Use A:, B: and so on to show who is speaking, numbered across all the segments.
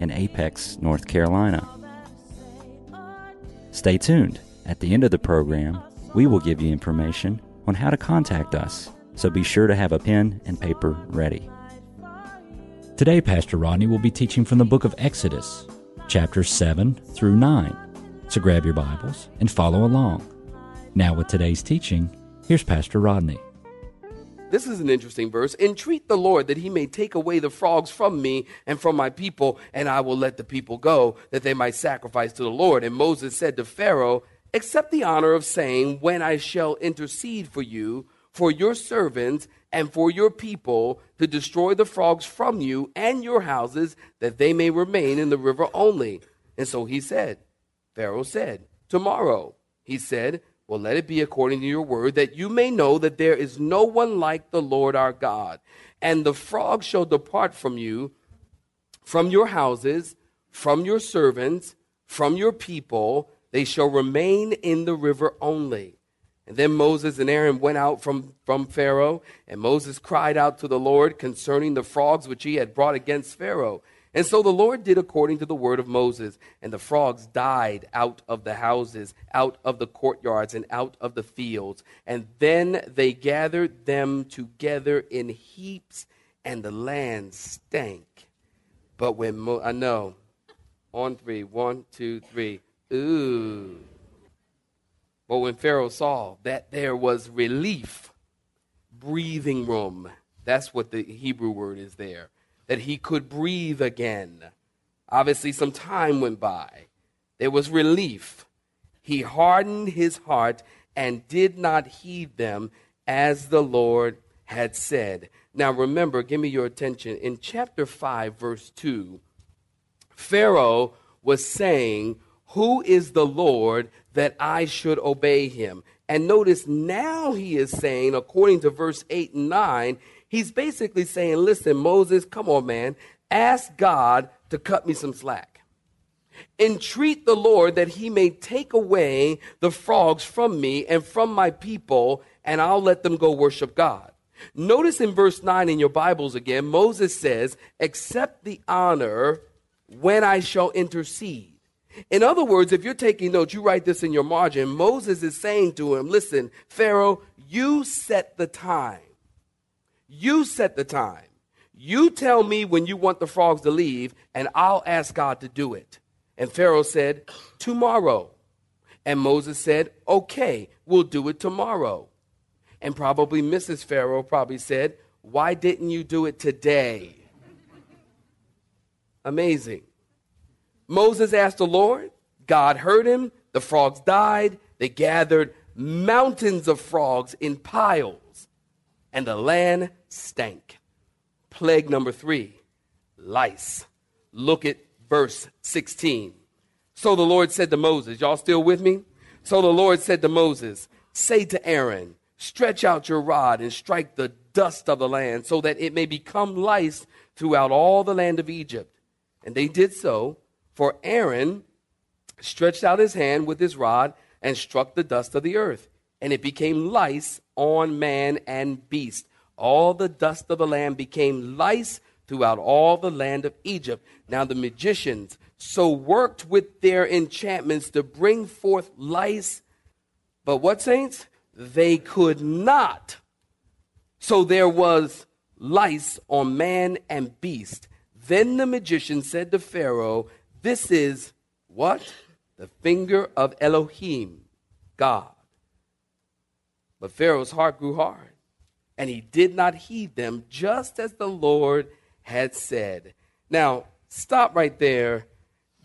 A: in Apex, North Carolina. Stay tuned. At the end of the program, we will give you information on how to contact us, so be sure to have a pen and paper ready. Today, Pastor Rodney will be teaching from the book of Exodus, chapters 7 through 9. So grab your Bibles and follow along. Now, with today's teaching, here's Pastor Rodney.
B: This is an interesting verse. Entreat the Lord that he may take away the frogs from me and from my people, and I will let the people go, that they might sacrifice to the Lord. And Moses said to Pharaoh, Accept the honor of saying, When I shall intercede for you, for your servants, and for your people, to destroy the frogs from you and your houses, that they may remain in the river only. And so he said, Pharaoh said, Tomorrow. He said, well, let it be according to your word, that you may know that there is no one like the Lord our God. And the frogs shall depart from you, from your houses, from your servants, from your people. They shall remain in the river only. And then Moses and Aaron went out from, from Pharaoh, and Moses cried out to the Lord concerning the frogs which he had brought against Pharaoh. And so the Lord did according to the word of Moses, and the frogs died out of the houses, out of the courtyards, and out of the fields. And then they gathered them together in heaps, and the land stank. But when Mo- I know, on three, one, two, three, ooh. But when Pharaoh saw that there was relief, breathing room, that's what the Hebrew word is there that he could breathe again. Obviously, some time went by. There was relief. He hardened his heart and did not heed them as the Lord had said. Now, remember, give me your attention. In chapter 5, verse 2, Pharaoh was saying, Who is the Lord that I should obey him? And notice now he is saying, according to verse 8 and 9, He's basically saying, listen, Moses, come on, man. Ask God to cut me some slack. Entreat the Lord that he may take away the frogs from me and from my people, and I'll let them go worship God. Notice in verse 9 in your Bibles again, Moses says, Accept the honor when I shall intercede. In other words, if you're taking notes, you write this in your margin. Moses is saying to him, Listen, Pharaoh, you set the time. You set the time. You tell me when you want the frogs to leave, and I'll ask God to do it. And Pharaoh said, Tomorrow. And Moses said, Okay, we'll do it tomorrow. And probably Mrs. Pharaoh probably said, Why didn't you do it today? Amazing. Moses asked the Lord. God heard him. The frogs died. They gathered mountains of frogs in piles, and the land stank. Plague number three, lice. Look at verse 16. So the Lord said to Moses, Y'all still with me? So the Lord said to Moses, Say to Aaron, Stretch out your rod and strike the dust of the land, so that it may become lice throughout all the land of Egypt. And they did so, for Aaron stretched out his hand with his rod and struck the dust of the earth, and it became lice on man and beast all the dust of the land became lice throughout all the land of Egypt. Now the magicians so worked with their enchantments to bring forth lice, but what, saints? They could not. So there was lice on man and beast. Then the magician said to Pharaoh, This is what? The finger of Elohim, God. But Pharaoh's heart grew hard and he did not heed them, just as the Lord had said. Now, stop right there.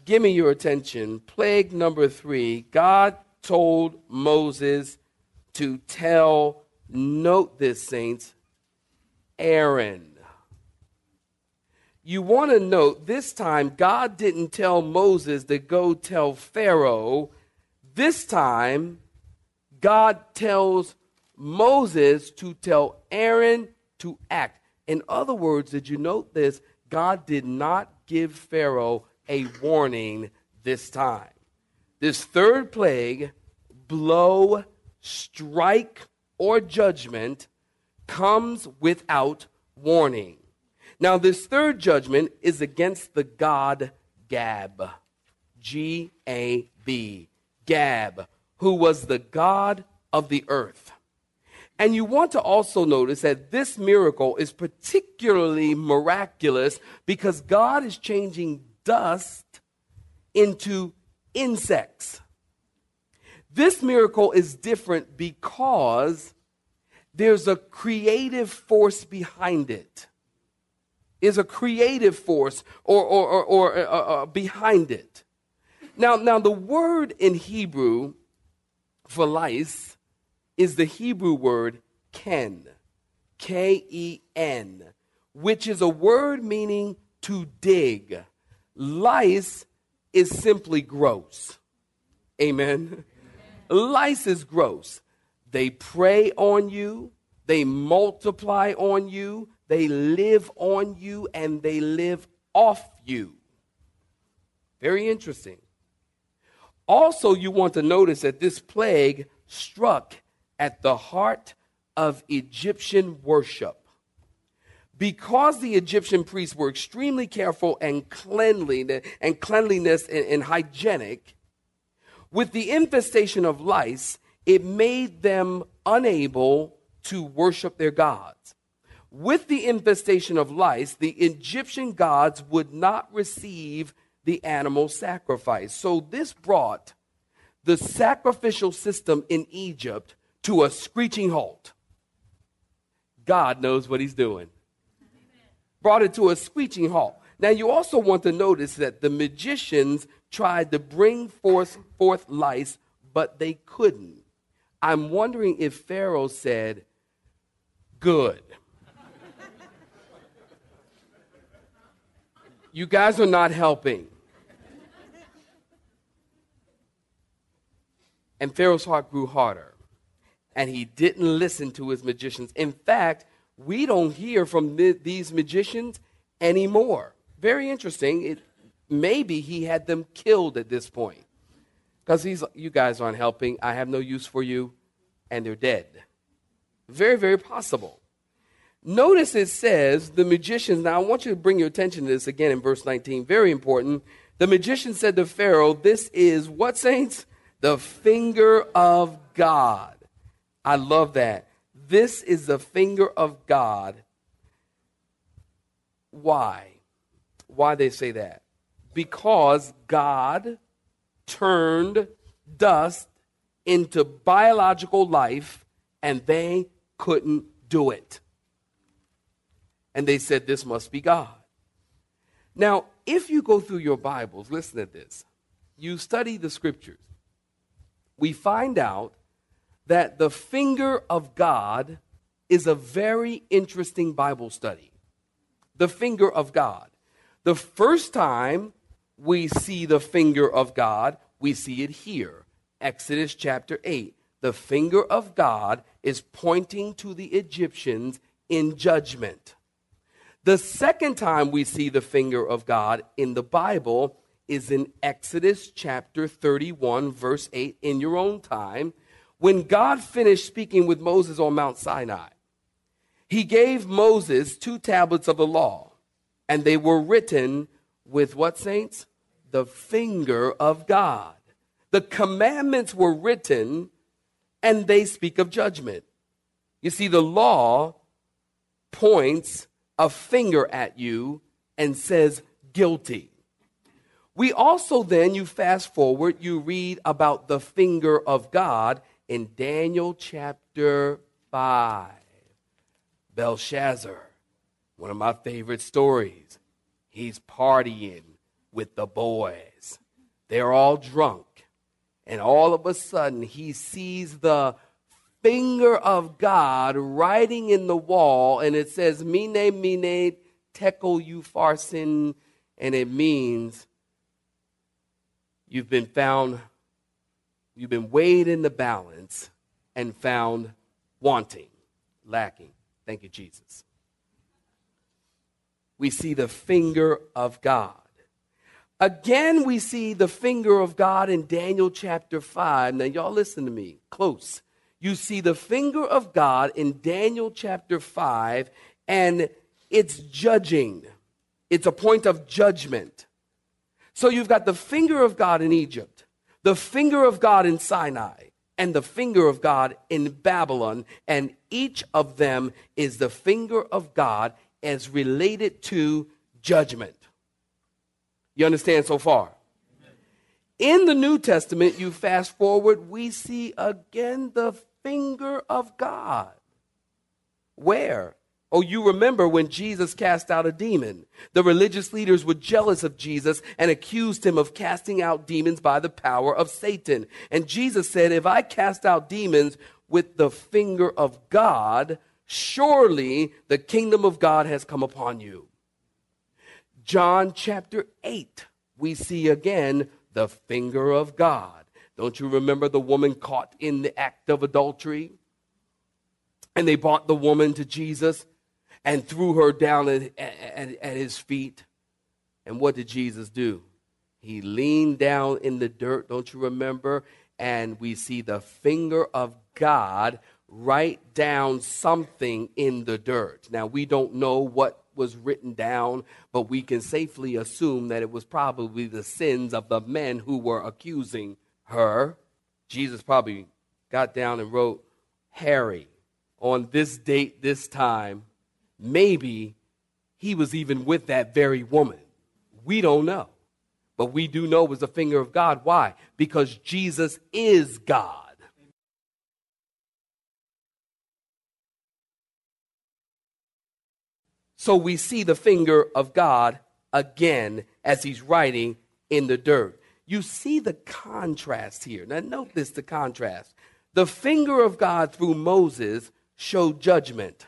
B: Give me your attention. Plague number three God told Moses to tell, note this, saints, Aaron. you want to note this time God didn't tell Moses to go tell Pharaoh. This time, God tells Moses to tell Aaron to act. In other words, did you note this? God did not give Pharaoh a warning this time. This third plague, blow, strike, or judgment, comes without warning. Now, this third judgment is against the god Gab. G A B. Gab, who was the god of the earth. And you want to also notice that this miracle is particularly miraculous because God is changing dust into insects. This miracle is different because there's a creative force behind it. Is a creative force or, or, or, or uh, uh, uh, behind it. Now, now, the word in Hebrew for lice is the Hebrew word ken, K E N, which is a word meaning to dig. Lice is simply gross. Amen. Lice is gross. They prey on you, they multiply on you, they live on you, and they live off you. Very interesting. Also, you want to notice that this plague struck at the heart of Egyptian worship. Because the Egyptian priests were extremely careful and cleanliness and cleanliness and, and hygienic, with the infestation of lice, it made them unable to worship their gods. With the infestation of lice, the Egyptian gods would not receive the animal sacrifice. So this brought the sacrificial system in Egypt to a screeching halt. God knows what he's doing. Brought it to a screeching halt. Now, you also want to notice that the magicians tried to bring forth, forth lice, but they couldn't. I'm wondering if Pharaoh said, Good. you guys are not helping. And Pharaoh's heart grew harder and he didn't listen to his magicians. In fact, we don't hear from th- these magicians anymore. Very interesting. It, maybe he had them killed at this point because he's you guys aren't helping. I have no use for you, and they're dead. Very, very possible. Notice it says the magicians. Now, I want you to bring your attention to this again in verse 19. Very important. The magician said to Pharaoh, This is what, saints? The finger of God. I love that. This is the finger of God. Why? Why they say that? Because God turned dust into biological life and they couldn't do it. And they said, This must be God. Now, if you go through your Bibles, listen to this. You study the scriptures. We find out that the finger of God is a very interesting Bible study. The finger of God. The first time we see the finger of God, we see it here. Exodus chapter 8. The finger of God is pointing to the Egyptians in judgment. The second time we see the finger of God in the Bible is in Exodus chapter 31, verse 8, in your own time when God finished speaking with Moses on Mount Sinai, he gave Moses two tablets of the law, and they were written with what, saints? The finger of God. The commandments were written, and they speak of judgment. You see, the law points a finger at you and says guilty. We also then, you fast forward, you read about the finger of God in Daniel chapter 5. Belshazzar, one of my favorite stories. He's partying with the boys. They're all drunk. And all of a sudden, he sees the finger of God writing in the wall, and it says, Mene, Mene, tekel upharsin, and it means you've been found, you've been weighed in the balance and found wanting, lacking. Thank you, Jesus. We see the finger of God. Again, we see the finger of God in Daniel chapter 5. Now, y'all listen to me close. You see the finger of God in Daniel chapter 5, and it's judging, it's a point of judgment. So you've got the finger of God in Egypt, the finger of God in Sinai, and the finger of God in Babylon, and each of them is the finger of God as related to judgment. You understand so far? In the New Testament, you fast forward, we see again the finger of God. Where? Oh, you remember when Jesus cast out a demon. The religious leaders were jealous of Jesus and accused him of casting out demons by the power of Satan. And Jesus said, If I cast out demons with the finger of God, surely the kingdom of God has come upon you. John chapter 8, we see again the finger of God. Don't you remember the woman caught in the act of adultery? And they brought the woman to Jesus and threw her down at, at, at, his feet. And what did Jesus do? He leaned down in the dirt, don't you remember? And we see the finger of God write down something in the dirt. Now, we don't know what was written down, but we can safely assume that it was probably the sins of the men who were accusing her. Jesus probably got down and wrote, Harry, on this date, this time, maybe he was even with that very woman. We don't know. But we do know it was the finger of God. Why? Because Jesus is God. So we see the finger of God again as he's writing in the dirt. You see the contrast here. Now, note this the contrast. The finger of God through Moses showed judgment,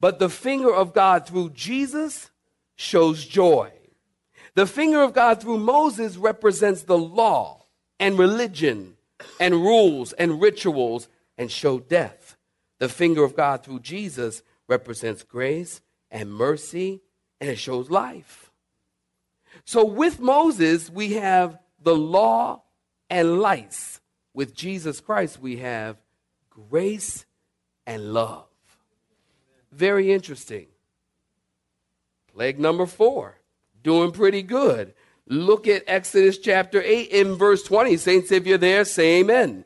B: but the finger of God through Jesus shows joy. The finger of God through Moses represents the law and religion and rules and rituals and show death. The finger of God through Jesus represents grace and mercy, and it shows life. So with Moses, we have the law and lights. With Jesus Christ, we have grace and love. Very interesting. Plague number four, doing pretty good. Look at Exodus chapter 8 in verse 20. Saints, if you're there, say amen.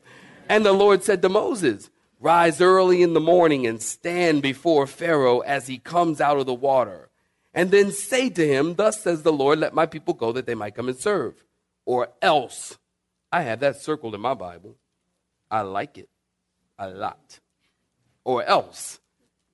B: And the Lord said to Moses, Rise early in the morning and stand before Pharaoh as he comes out of the water. And then say to him, Thus says the Lord, let my people go that they might come and serve. Or else. I have that circled in my Bible. I like it a lot. Or else,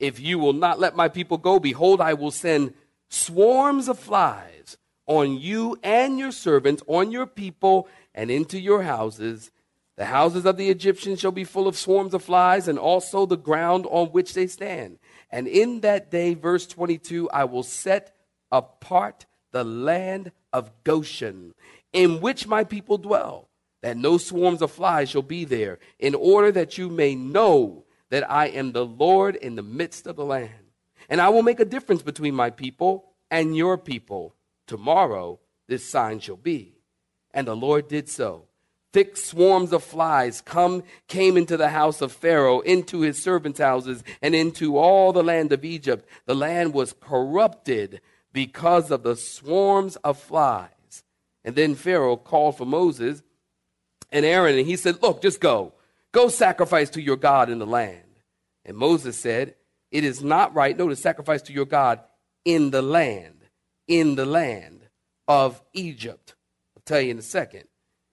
B: if you will not let my people go, behold, I will send swarms of flies on you and your servants, on your people, and into your houses the houses of the Egyptians shall be full of swarms of flies, and also the ground on which they stand. And in that day, verse 22, I will set apart the land of Goshen, in which my people dwell, that no swarms of flies shall be there, in order that you may know that I am the Lord in the midst of the land. And I will make a difference between my people and your people. Tomorrow this sign shall be. And the Lord did so thick swarms of flies come came into the house of pharaoh into his servants houses and into all the land of egypt the land was corrupted because of the swarms of flies and then pharaoh called for moses and aaron and he said look just go go sacrifice to your god in the land and moses said it is not right no to sacrifice to your god in the land in the land of egypt i'll tell you in a second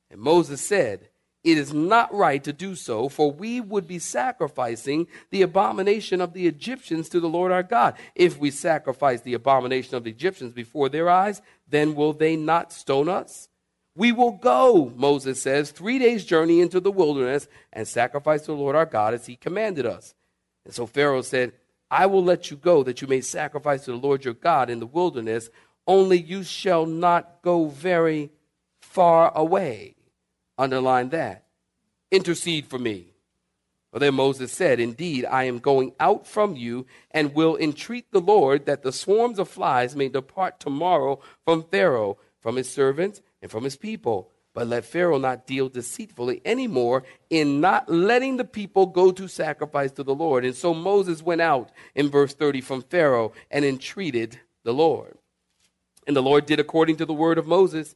B: and Moses said, It is not right to do so, for we would be sacrificing the abomination of the Egyptians to the Lord our God. If we sacrifice the abomination of the Egyptians before their eyes, then will they not stone us? We will go, Moses says, three days' journey into the wilderness and sacrifice to the Lord our God as he commanded us. And so Pharaoh said, I will let you go that you may sacrifice to the Lord your God in the wilderness, only you shall not go very far away. Underline that. Intercede for me. Well, then Moses said, Indeed, I am going out from you and will entreat the Lord that the swarms of flies may depart tomorrow from Pharaoh, from his servants, and from his people. But let Pharaoh not deal deceitfully anymore in not letting the people go to sacrifice to the Lord. And so Moses went out in verse 30 from Pharaoh and entreated the Lord. And the Lord did according to the word of Moses.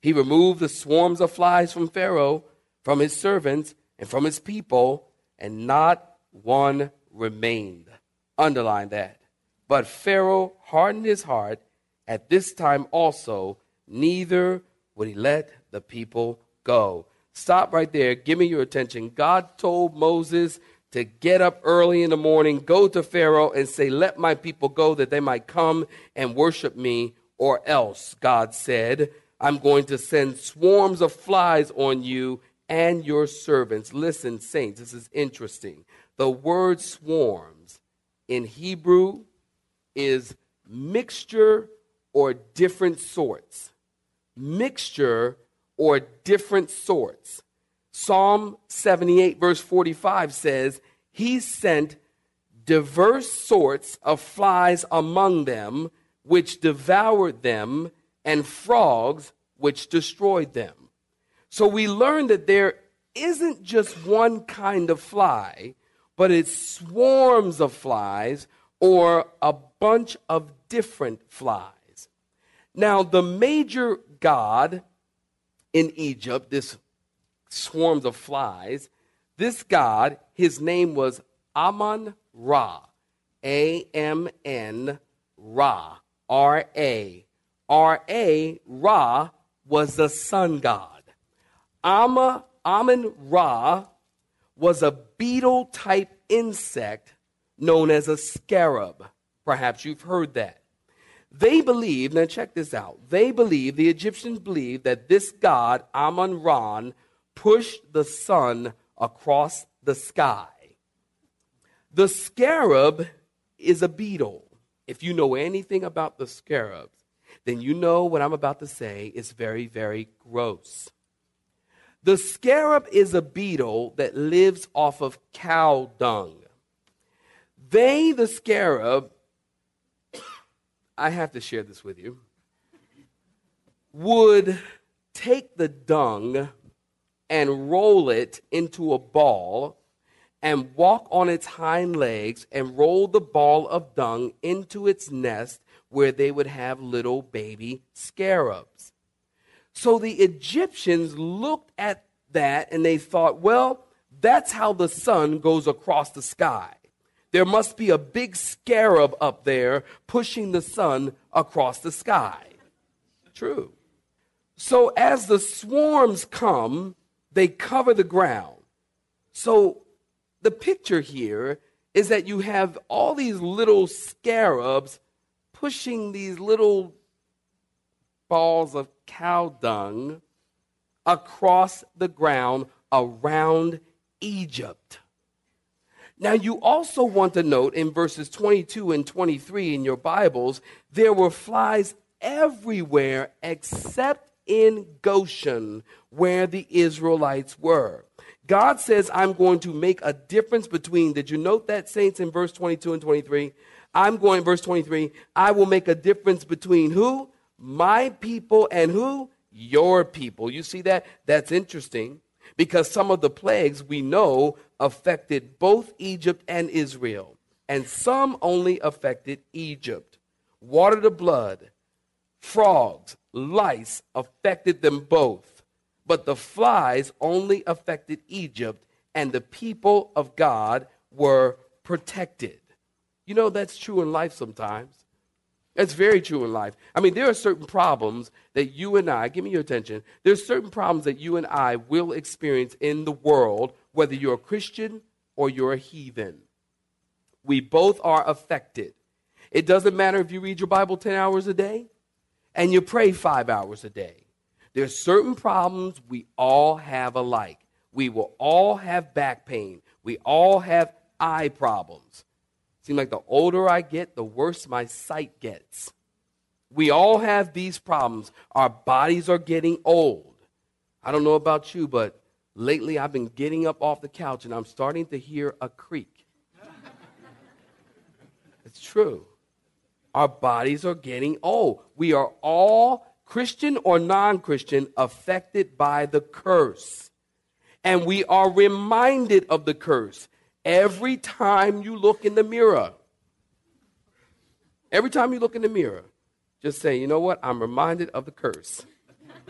B: He removed the swarms of flies from Pharaoh, from his servants, and from his people and not one remained. Underline that. But Pharaoh hardened his heart at this time also, neither would he let the people go. Stop right there. Give me your attention. God told Moses to get up early in the morning, go to Pharaoh, and say, Let my people go that they might come and worship me, or else, God said, I'm going to send swarms of flies on you and your servants. Listen, saints, this is interesting. The word swarms in Hebrew is mixture or different sorts. Mixture or different sorts. Psalm 78, verse 45 says, He sent diverse sorts of flies among them, which devoured them, and frogs, which destroyed them. So we learn that there isn't just one kind of fly, but it's swarms of flies or a bunch of different flies. Now, the major god in Egypt, this swarms of flies, this god, his name was Amon Ra. A M N Ra. R A. R A. Ra was the sun god. Amma, Amun Ra was a beetle type insect known as a scarab. Perhaps you've heard that. They believe, now check this out. They believe, the Egyptians believe that this god, Amun Ra, pushed the sun across the sky. The scarab is a beetle. If you know anything about the scarabs, then you know what I'm about to say is very, very gross. The scarab is a beetle that lives off of cow dung. They, the scarab, I have to share this with you, would take the dung and roll it into a ball and walk on its hind legs and roll the ball of dung into its nest where they would have little baby scarabs. So the Egyptians looked at that and they thought, well, that's how the sun goes across the sky. There must be a big scarab up there pushing the sun across the sky. True. So as the swarms come, they cover the ground. So the picture here is that you have all these little scarabs pushing these little balls of cow dung across the ground around Egypt. Now, you also want to note in verses 22 and 23 in your Bibles, there were flies everywhere except in Goshen, where the Israelites were. God says, I'm going to make a difference between, did you note that, saints, in verse 22 and 23? I'm going, verse 23, I will make a difference between who? My people and who? Your people. You see that? That's interesting because some of the plagues we know affected both Egypt and Israel, and some only affected Egypt. Water to blood, frogs, lice affected them both, but the flies only affected Egypt, and the people of God were protected. You know, that's true in life sometimes. That's very true in life. I mean, there are certain problems that you and I, give me your attention, there's certain problems that you and I will experience in the world, whether you're a Christian or you're a heathen. We both are affected. It doesn't matter if you read your Bible 10 hours a day and you pray five hours a day. There's certain problems we all have alike. We will all have back pain. We all have eye problems. Seems like the older I get, the worse my sight gets. We all have these problems. Our bodies are getting old. I don't know about you, but lately I've been getting up off the couch and I'm starting to hear a creak. it's true. Our bodies are getting old. We are all, Christian or non Christian, affected by the curse. And we are reminded of the curse every time you look in the mirror. Every time you look in the mirror, just say, you know what? I'm reminded of the curse.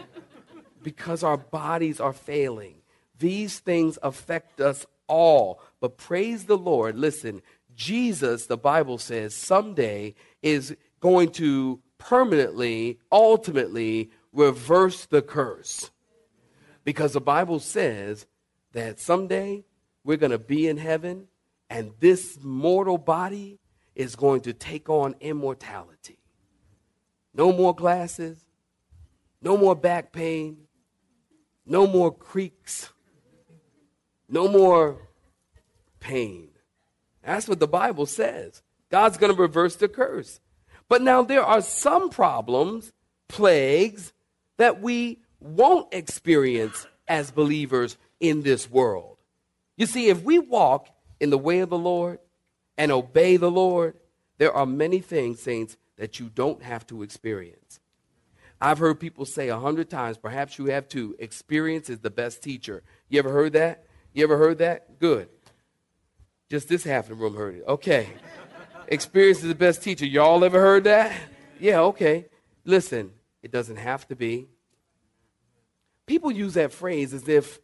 B: because our bodies are failing. These things affect us all. But praise the Lord. Listen, Jesus, the Bible says, someday is going to permanently, ultimately reverse the curse. Because the Bible says that someday we're going to be in heaven and this mortal body is going to take on immortality. No more glasses, no more back pain, no more creaks, no more pain. That's what the Bible says. God's going to reverse the curse. But now there are some problems, plagues, that we won't experience as believers in this world. You see, if we walk in the way of the Lord and obey the Lord, there are many things, saints, that you don't have to experience. I've heard people say a hundred times, perhaps you have too, experience is the best teacher. You ever heard that? You ever heard that? Good. Just this half of the room heard it. Okay. experience is the best teacher. Y'all ever heard that? Yeah, okay. Listen, it doesn't have to be. People use that phrase as if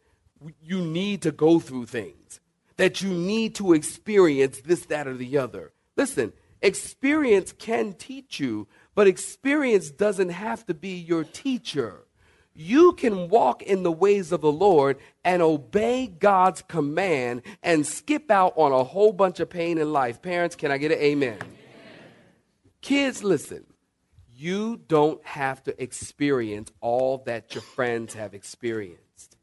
B: you need to go through things, that you need to experience this, that, or the other. Listen, experience can teach you, but experience doesn't have to be your teacher. You can walk in the ways of the Lord and obey God's command and skip out on a whole bunch of pain in life. Parents, can I get an amen? amen. Kids, listen. You don't have to experience all that your friends have experienced.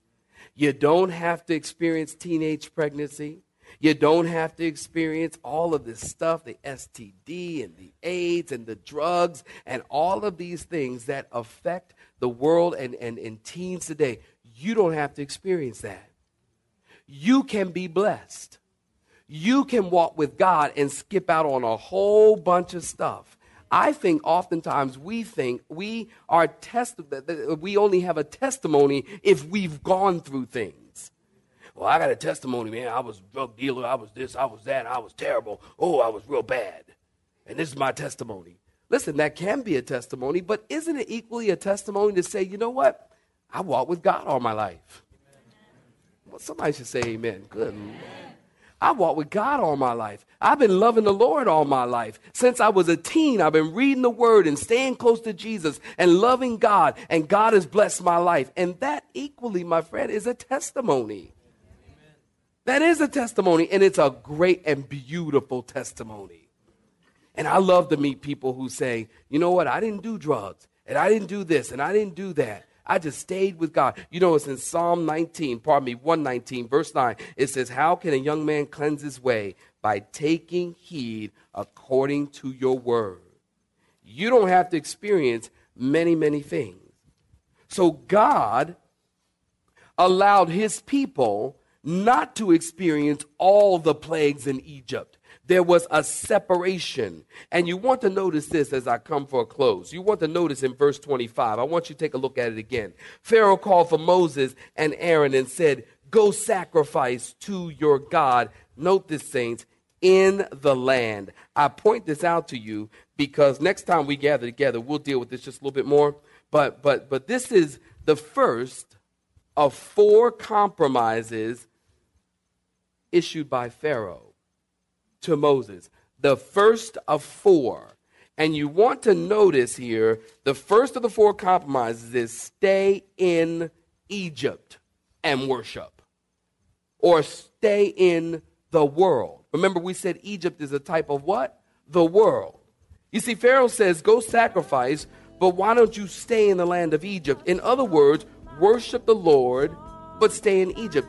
B: You don't have to experience teenage pregnancy. You don't have to experience all of this stuff the STD and the AIDS and the drugs and all of these things that affect the world and, and, and teens today. You don't have to experience that. You can be blessed. You can walk with God and skip out on a whole bunch of stuff I think oftentimes we think we are test we only have a testimony if we've gone through things. Well, I got a testimony, man. I was drug dealer. I was this. I was that. I was terrible. Oh, I was real bad. And this is my testimony. Listen, that can be a testimony, but isn't it equally a testimony to say, you know what? I walked with God all my life. Well, somebody should say amen. Good. Amen. I walked with God all my life. I've been loving the Lord all my life. Since I was a teen, I've been reading the word and staying close to Jesus and loving God, and God has blessed my life. And that equally, my friend, is a testimony. That is a testimony, and it's a great and beautiful testimony. And I love to meet people who say, you know what, I didn't do drugs, and I didn't do this, and I didn't do that. I just stayed with God. You know, it's in Psalm 19, pardon me, 119, verse 9. It says, How can a young man cleanse his way? By taking heed according to your word. You don't have to experience many, many things. So God allowed his people not to experience all the plagues in Egypt there was a separation. And you want to notice this as I come for a close. You want to notice in verse 25. I want you to take a look at it again. Pharaoh called for Moses and Aaron and said, Go sacrifice to your God. Note this, saints, in the land. I point this out to you because next time we gather together, we'll deal with this just a little bit more. But but but this is the first of four compromises issued by Pharaoh to Moses, the first of four. And you want to notice here the first of the four compromises is stay in Egypt and worship, or stay in the world. Remember, we said Egypt is a type of what? The world. You see, Pharaoh says, Go sacrifice, but why don't you stay in the land of Egypt? In other words, worship the Lord, but stay in Egypt.